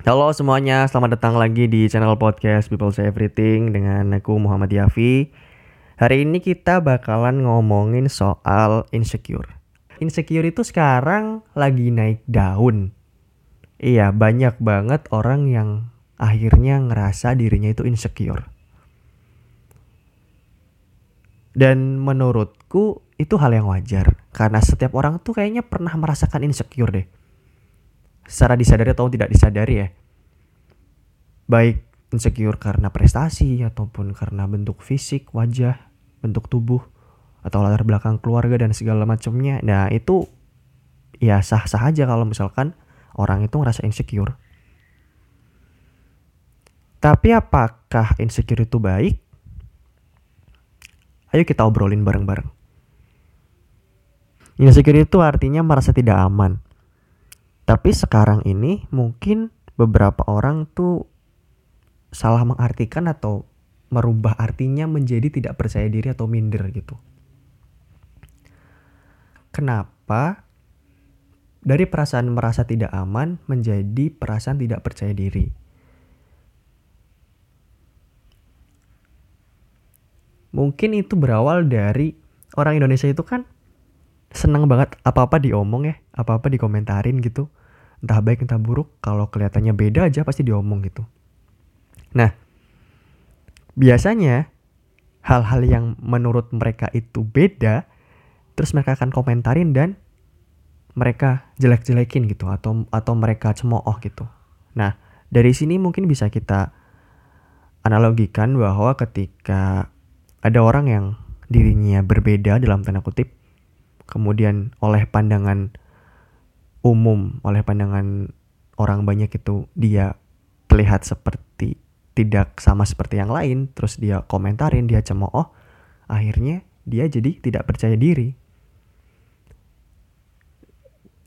Halo semuanya, selamat datang lagi di channel podcast People Say Everything dengan aku Muhammad Yafi. Hari ini kita bakalan ngomongin soal insecure. Insecure itu sekarang lagi naik daun. Iya, banyak banget orang yang akhirnya ngerasa dirinya itu insecure. Dan menurutku itu hal yang wajar karena setiap orang tuh kayaknya pernah merasakan insecure deh secara disadari atau tidak disadari ya. Baik insecure karena prestasi ataupun karena bentuk fisik, wajah, bentuk tubuh atau latar belakang keluarga dan segala macamnya. Nah, itu ya sah-sah aja kalau misalkan orang itu ngerasa insecure. Tapi apakah insecure itu baik? Ayo kita obrolin bareng-bareng. Insecure itu artinya merasa tidak aman tapi sekarang ini mungkin beberapa orang tuh salah mengartikan atau merubah artinya menjadi tidak percaya diri atau minder gitu. Kenapa dari perasaan merasa tidak aman menjadi perasaan tidak percaya diri? Mungkin itu berawal dari orang Indonesia itu kan senang banget apa-apa diomong ya, apa-apa dikomentarin gitu entah baik entah buruk kalau kelihatannya beda aja pasti diomong gitu. Nah biasanya hal-hal yang menurut mereka itu beda terus mereka akan komentarin dan mereka jelek-jelekin gitu atau atau mereka cemooh gitu. Nah dari sini mungkin bisa kita analogikan bahwa ketika ada orang yang dirinya berbeda dalam tanda kutip kemudian oleh pandangan umum oleh pandangan orang banyak itu dia terlihat seperti tidak sama seperti yang lain terus dia komentarin dia cemooh akhirnya dia jadi tidak percaya diri.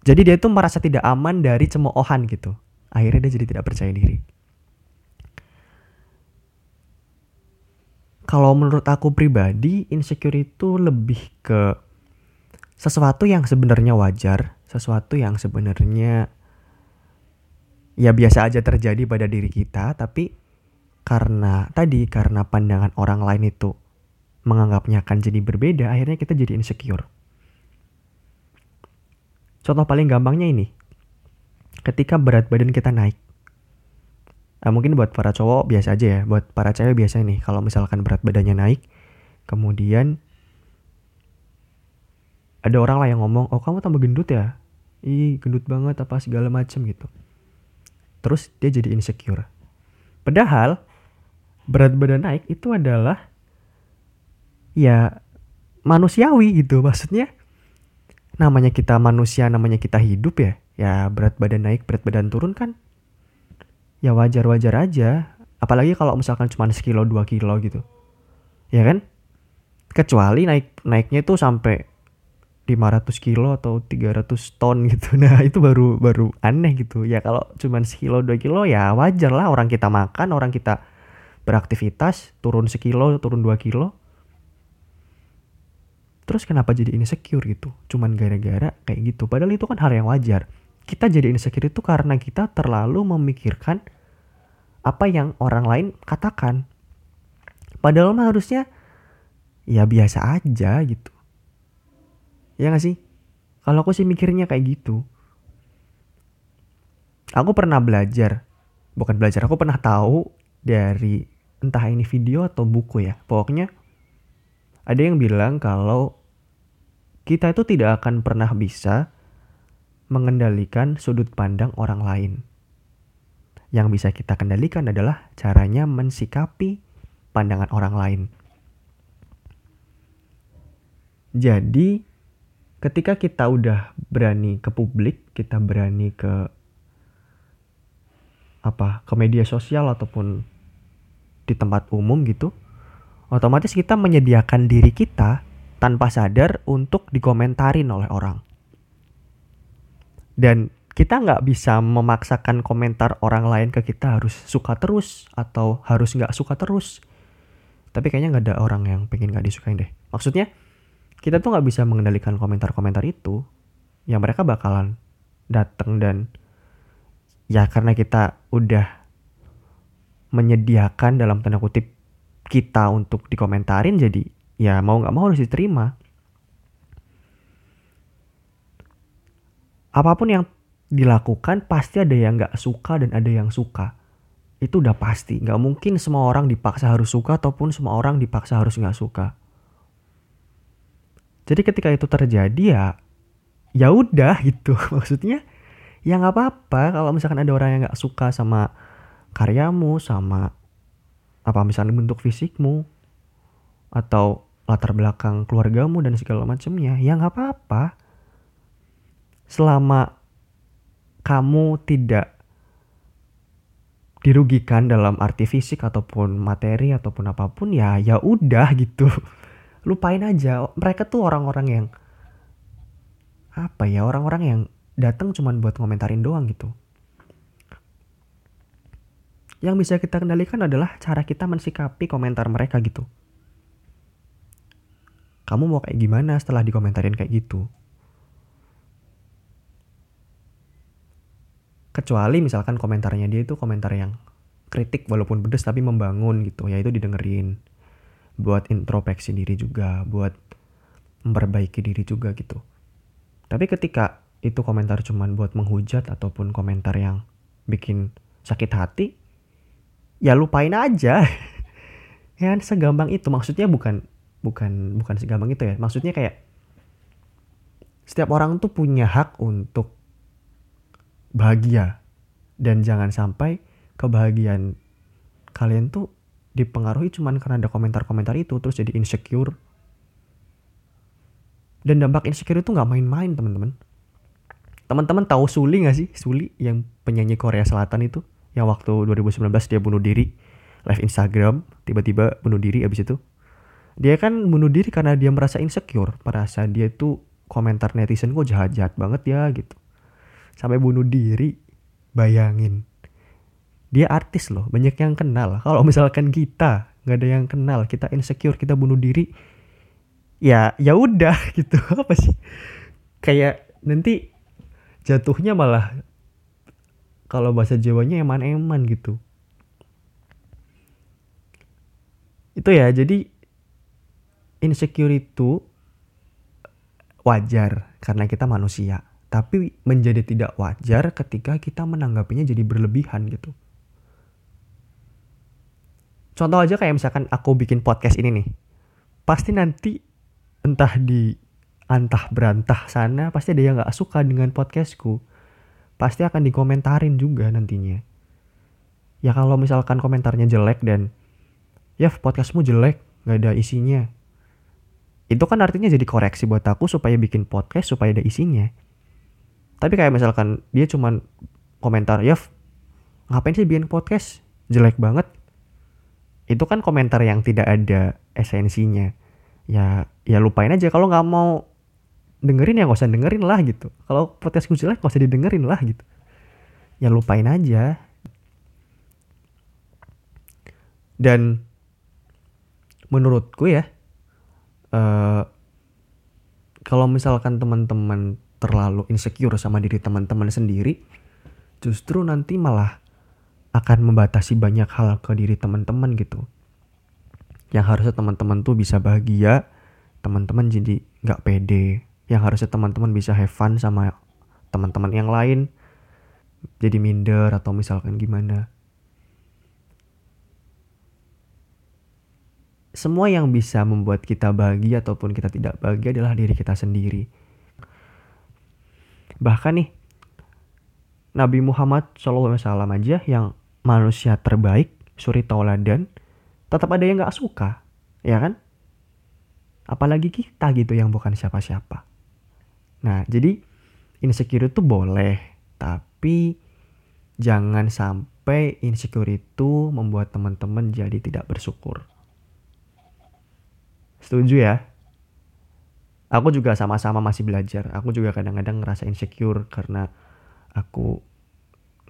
Jadi dia tuh merasa tidak aman dari cemoohan gitu. Akhirnya dia jadi tidak percaya diri. Kalau menurut aku pribadi insecure itu lebih ke sesuatu yang sebenarnya wajar sesuatu yang sebenarnya ya biasa aja terjadi pada diri kita tapi karena tadi karena pandangan orang lain itu menganggapnya akan jadi berbeda akhirnya kita jadi insecure. Contoh paling gampangnya ini ketika berat badan kita naik. Nah, mungkin buat para cowok biasa aja ya buat para cewek biasa nih kalau misalkan berat badannya naik kemudian ada orang lah yang ngomong oh kamu tambah gendut ya ih gendut banget apa segala macem gitu. Terus dia jadi insecure. Padahal berat badan naik itu adalah ya manusiawi gitu. Maksudnya namanya kita manusia namanya kita hidup ya ya berat badan naik berat badan turun kan ya wajar wajar aja. Apalagi kalau misalkan cuma sekilo dua kilo gitu. Ya kan? Kecuali naik naiknya itu sampai 500 kilo atau 300 ton gitu. Nah, itu baru baru aneh gitu. Ya kalau cuman sekilo 2 kilo ya wajar lah orang kita makan, orang kita beraktivitas turun sekilo, turun 2 kilo. Terus kenapa jadi insecure gitu? Cuman gara-gara kayak gitu. Padahal itu kan hal yang wajar. Kita jadi insecure itu karena kita terlalu memikirkan apa yang orang lain katakan. Padahal mah harusnya ya biasa aja gitu Ya gak sih? Kalau aku sih mikirnya kayak gitu. Aku pernah belajar, bukan belajar, aku pernah tahu dari entah ini video atau buku ya. Pokoknya ada yang bilang kalau kita itu tidak akan pernah bisa mengendalikan sudut pandang orang lain. Yang bisa kita kendalikan adalah caranya mensikapi pandangan orang lain. Jadi, ketika kita udah berani ke publik, kita berani ke apa ke media sosial ataupun di tempat umum gitu, otomatis kita menyediakan diri kita tanpa sadar untuk dikomentarin oleh orang. Dan kita nggak bisa memaksakan komentar orang lain ke kita harus suka terus atau harus nggak suka terus. Tapi kayaknya nggak ada orang yang pengen nggak disukain deh. Maksudnya kita tuh nggak bisa mengendalikan komentar-komentar itu. Ya mereka bakalan datang dan ya karena kita udah menyediakan dalam tanda kutip kita untuk dikomentarin jadi ya mau nggak mau harus diterima. Apa pun yang dilakukan pasti ada yang nggak suka dan ada yang suka. Itu udah pasti. Nggak mungkin semua orang dipaksa harus suka ataupun semua orang dipaksa harus nggak suka jadi ketika itu terjadi ya ya udah gitu. Maksudnya ya nggak apa-apa kalau misalkan ada orang yang nggak suka sama karyamu sama apa misalnya bentuk fisikmu atau latar belakang keluargamu dan segala macamnya ya nggak apa-apa. Selama kamu tidak dirugikan dalam arti fisik ataupun materi ataupun apa pun ya ya udah gitu lupain aja. Mereka tuh orang-orang yang apa ya orang-orang yang datang cuman buat ngomentarin doang gitu. Yang bisa kita kendalikan adalah cara kita mensikapi komentar mereka gitu. Kamu mau kayak gimana setelah dikomentarin kayak gitu? Kecuali misalkan komentarnya dia itu komentar yang kritik walaupun pedes tapi membangun gitu ya itu didengerin buat introspeksi diri juga buat memperbaiki diri juga gitu. Tapi ketika itu komentar cuman buat menghujat ataupun komentar yang bikin sakit hati ya lupain aja. Ya segampang itu. Maksudnya bukan bukan bukan segampang itu ya. Maksudnya kayak setiap orang tuh punya hak untuk bahagia. Dan jangan sampai kebahagiaan kalian tuh dipengaruhi cuman karena ada komentar-komentar itu terus jadi insecure. Dan dampak insecure itu nggak main-main teman-teman. Teman-teman tahu Suli nggak sih? Suli yang penyanyi Korea Selatan itu yang waktu 2019 dia bunuh diri live Instagram tiba-tiba bunuh diri abis itu. Dia kan bunuh diri karena dia merasa insecure merasa dia tuh komentar netizen kok jahat-jahat banget ya gitu. Sampai bunuh diri bayangin dia artis loh banyak yang kenal. Kalau misalkan kita nggak ada yang kenal kita insecure kita bunuh diri ya ya udah gitu. Apa sih? Kayak nanti jatuhnya malah kalau bahasa Jawanya eman-eman gitu. Itu ya jadi insecure itu wajar karena kita manusia. Tapi menjadi tidak wajar ketika kita menanggapinya jadi berlebihan gitu. Contoh aja kayak misalkan aku bikin podcast ini nih. Pasti nanti entah di antah berantah sana pasti ada yang gak suka dengan podcastku. Pasti akan dikomentarin juga nantinya. Ya kalau misalkan komentarnya jelek dan ya podcastmu jelek, gak ada isinya. Itu kan artinya jadi koreksi buat aku supaya bikin podcast supaya ada isinya tapi kayak misalkan dia cuman komentar ya ngapain sih bikin podcast jelek banget itu kan komentar yang tidak ada esensinya. Ya ya lupain aja. Kalau nggak mau dengerin ya nggak usah dengerin lah gitu. Kalau podcastku jelek nggak usah didengerin lah gitu. Ya lupain aja. Dan menurutku ya uh, kalau misalkan teman-teman terlalu insecure sama diri teman-teman sendiri, justru nanti malah akan membatasi banyak hal ke diri teman-teman gitu. Yang harusnya teman-teman tuh bisa bahagia, teman-teman jadi nggak pede. Yang harusnya teman-teman bisa have fun sama teman-teman yang lain, jadi minder atau misalkan gimana. Semua yang bisa membuat kita bahagia ataupun kita tidak bahagia adalah diri kita sendiri Bahkan nih, Nabi Muhammad SAW aja yang manusia terbaik, suri tauladan, tetap ada yang gak suka, ya kan? Apalagi kita gitu yang bukan siapa-siapa. Nah, jadi insecure itu boleh, tapi jangan sampai insecure itu membuat teman-teman jadi tidak bersyukur. Setuju ya? aku juga sama-sama masih belajar aku juga kadang-kadang ngerasa insecure karena aku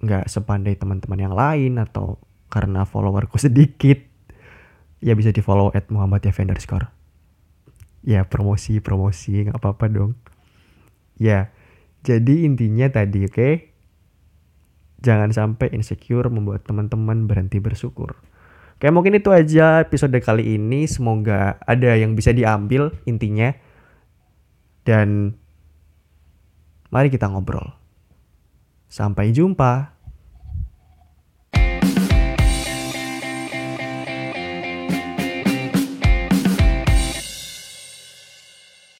nggak sepandai teman-teman yang lain atau karena followerku sedikit ya bisa di follow at Muhammad underscore ya promosi promosi nggak apa-apa dong ya jadi intinya tadi oke okay? Jangan sampai insecure membuat teman-teman berhenti bersyukur. Oke, mungkin itu aja episode kali ini. Semoga ada yang bisa diambil intinya. Dan mari kita ngobrol. Sampai jumpa.